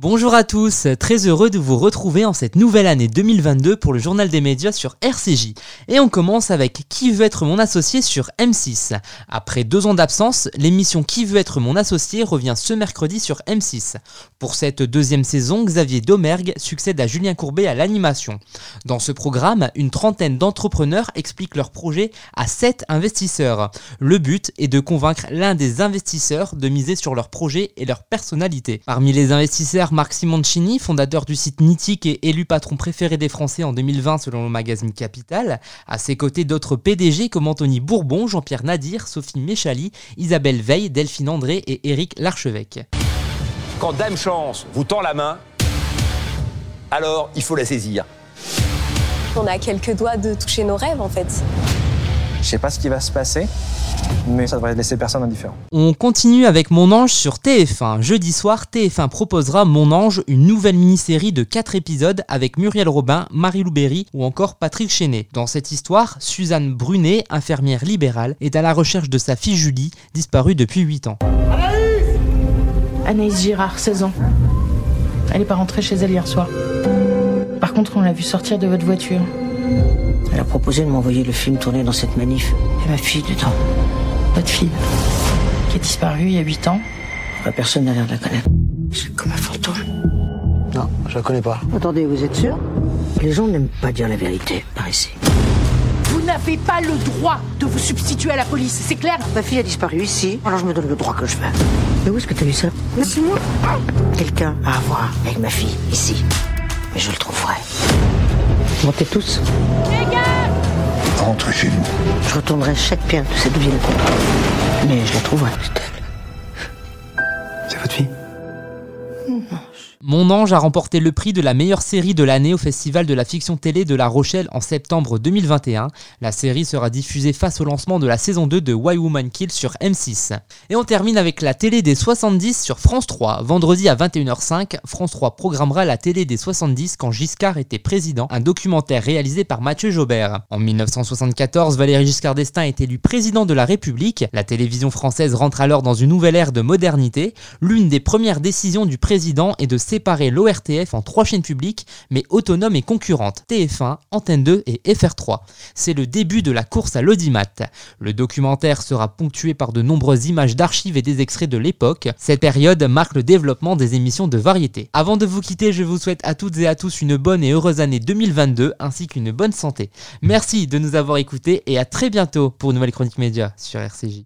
Bonjour à tous, très heureux de vous retrouver en cette nouvelle année 2022 pour le journal des médias sur RCJ. Et on commence avec Qui veut être mon associé sur M6. Après deux ans d'absence, l'émission Qui veut être mon associé revient ce mercredi sur M6. Pour cette deuxième saison, Xavier Domergue succède à Julien Courbet à l'animation. Dans ce programme, une trentaine d'entrepreneurs expliquent leurs projets à sept investisseurs. Le but est de convaincre l'un des investisseurs de miser sur leur projet et leur personnalité. Parmi les investisseurs, Marc Simoncini, fondateur du site Nitic et élu patron préféré des Français en 2020 selon le magazine Capital. À ses côtés, d'autres PDG comme Anthony Bourbon, Jean-Pierre Nadir, Sophie Méchali, Isabelle Veil, Delphine André et Éric Larchevêque. Quand Dame Chance vous tend la main, alors il faut la saisir. On a quelques doigts de toucher nos rêves en fait. Je sais pas ce qui va se passer, mais ça devrait laisser personne indifférent. On continue avec Mon Ange sur TF1. Jeudi soir, TF1 proposera Mon Ange, une nouvelle mini-série de 4 épisodes avec Muriel Robin, Marie-Lou Berry ou encore Patrick Chenet. Dans cette histoire, Suzanne Brunet, infirmière libérale, est à la recherche de sa fille Julie, disparue depuis 8 ans. Anaïs Girard, 16 ans. Elle n'est pas rentrée chez elle hier soir. Par contre, on l'a vue sortir de votre voiture. Elle a proposé de m'envoyer le film tourné dans cette manif. Et ma fille dedans. Votre fille, qui est disparue il y a 8 ans. Personne n'a l'air de la connaître. C'est comme un fantôme. Non, je la connais pas. Attendez, vous êtes sûr? Les gens n'aiment pas dire la vérité par ici. Vous n'avez pas le droit de vous substituer à la police, c'est clair? Ma fille a disparu ici, alors je me donne le droit que je veux. Mais où est-ce que t'as vu ça? Laisse-moi Quelqu'un a à voir avec ma fille, ici. Mais je le trouverai. Montez tous. Je retournerai chaque pierre de cette ville. Mais je la trouverai, Mon Ange a remporté le prix de la meilleure série de l'année au Festival de la fiction télé de La Rochelle en septembre 2021. La série sera diffusée face au lancement de la saison 2 de Why Woman Kill sur M6. Et on termine avec la télé des 70 sur France 3. Vendredi à 21h05, France 3 programmera la télé des 70 quand Giscard était président, un documentaire réalisé par Mathieu Jaubert. En 1974, Valéry Giscard d'Estaing est élu président de la République. La télévision française rentre alors dans une nouvelle ère de modernité. L'une des premières décisions du président est de séparer l'ORTF en trois chaînes publiques, mais autonomes et concurrentes, TF1, Antenne 2 et FR3. C'est le début de la course à l'audimat. Le documentaire sera ponctué par de nombreuses images d'archives et des extraits de l'époque. Cette période marque le développement des émissions de variété. Avant de vous quitter, je vous souhaite à toutes et à tous une bonne et heureuse année 2022, ainsi qu'une bonne santé. Merci de nous avoir écoutés et à très bientôt pour une nouvelle chronique média sur RCJ.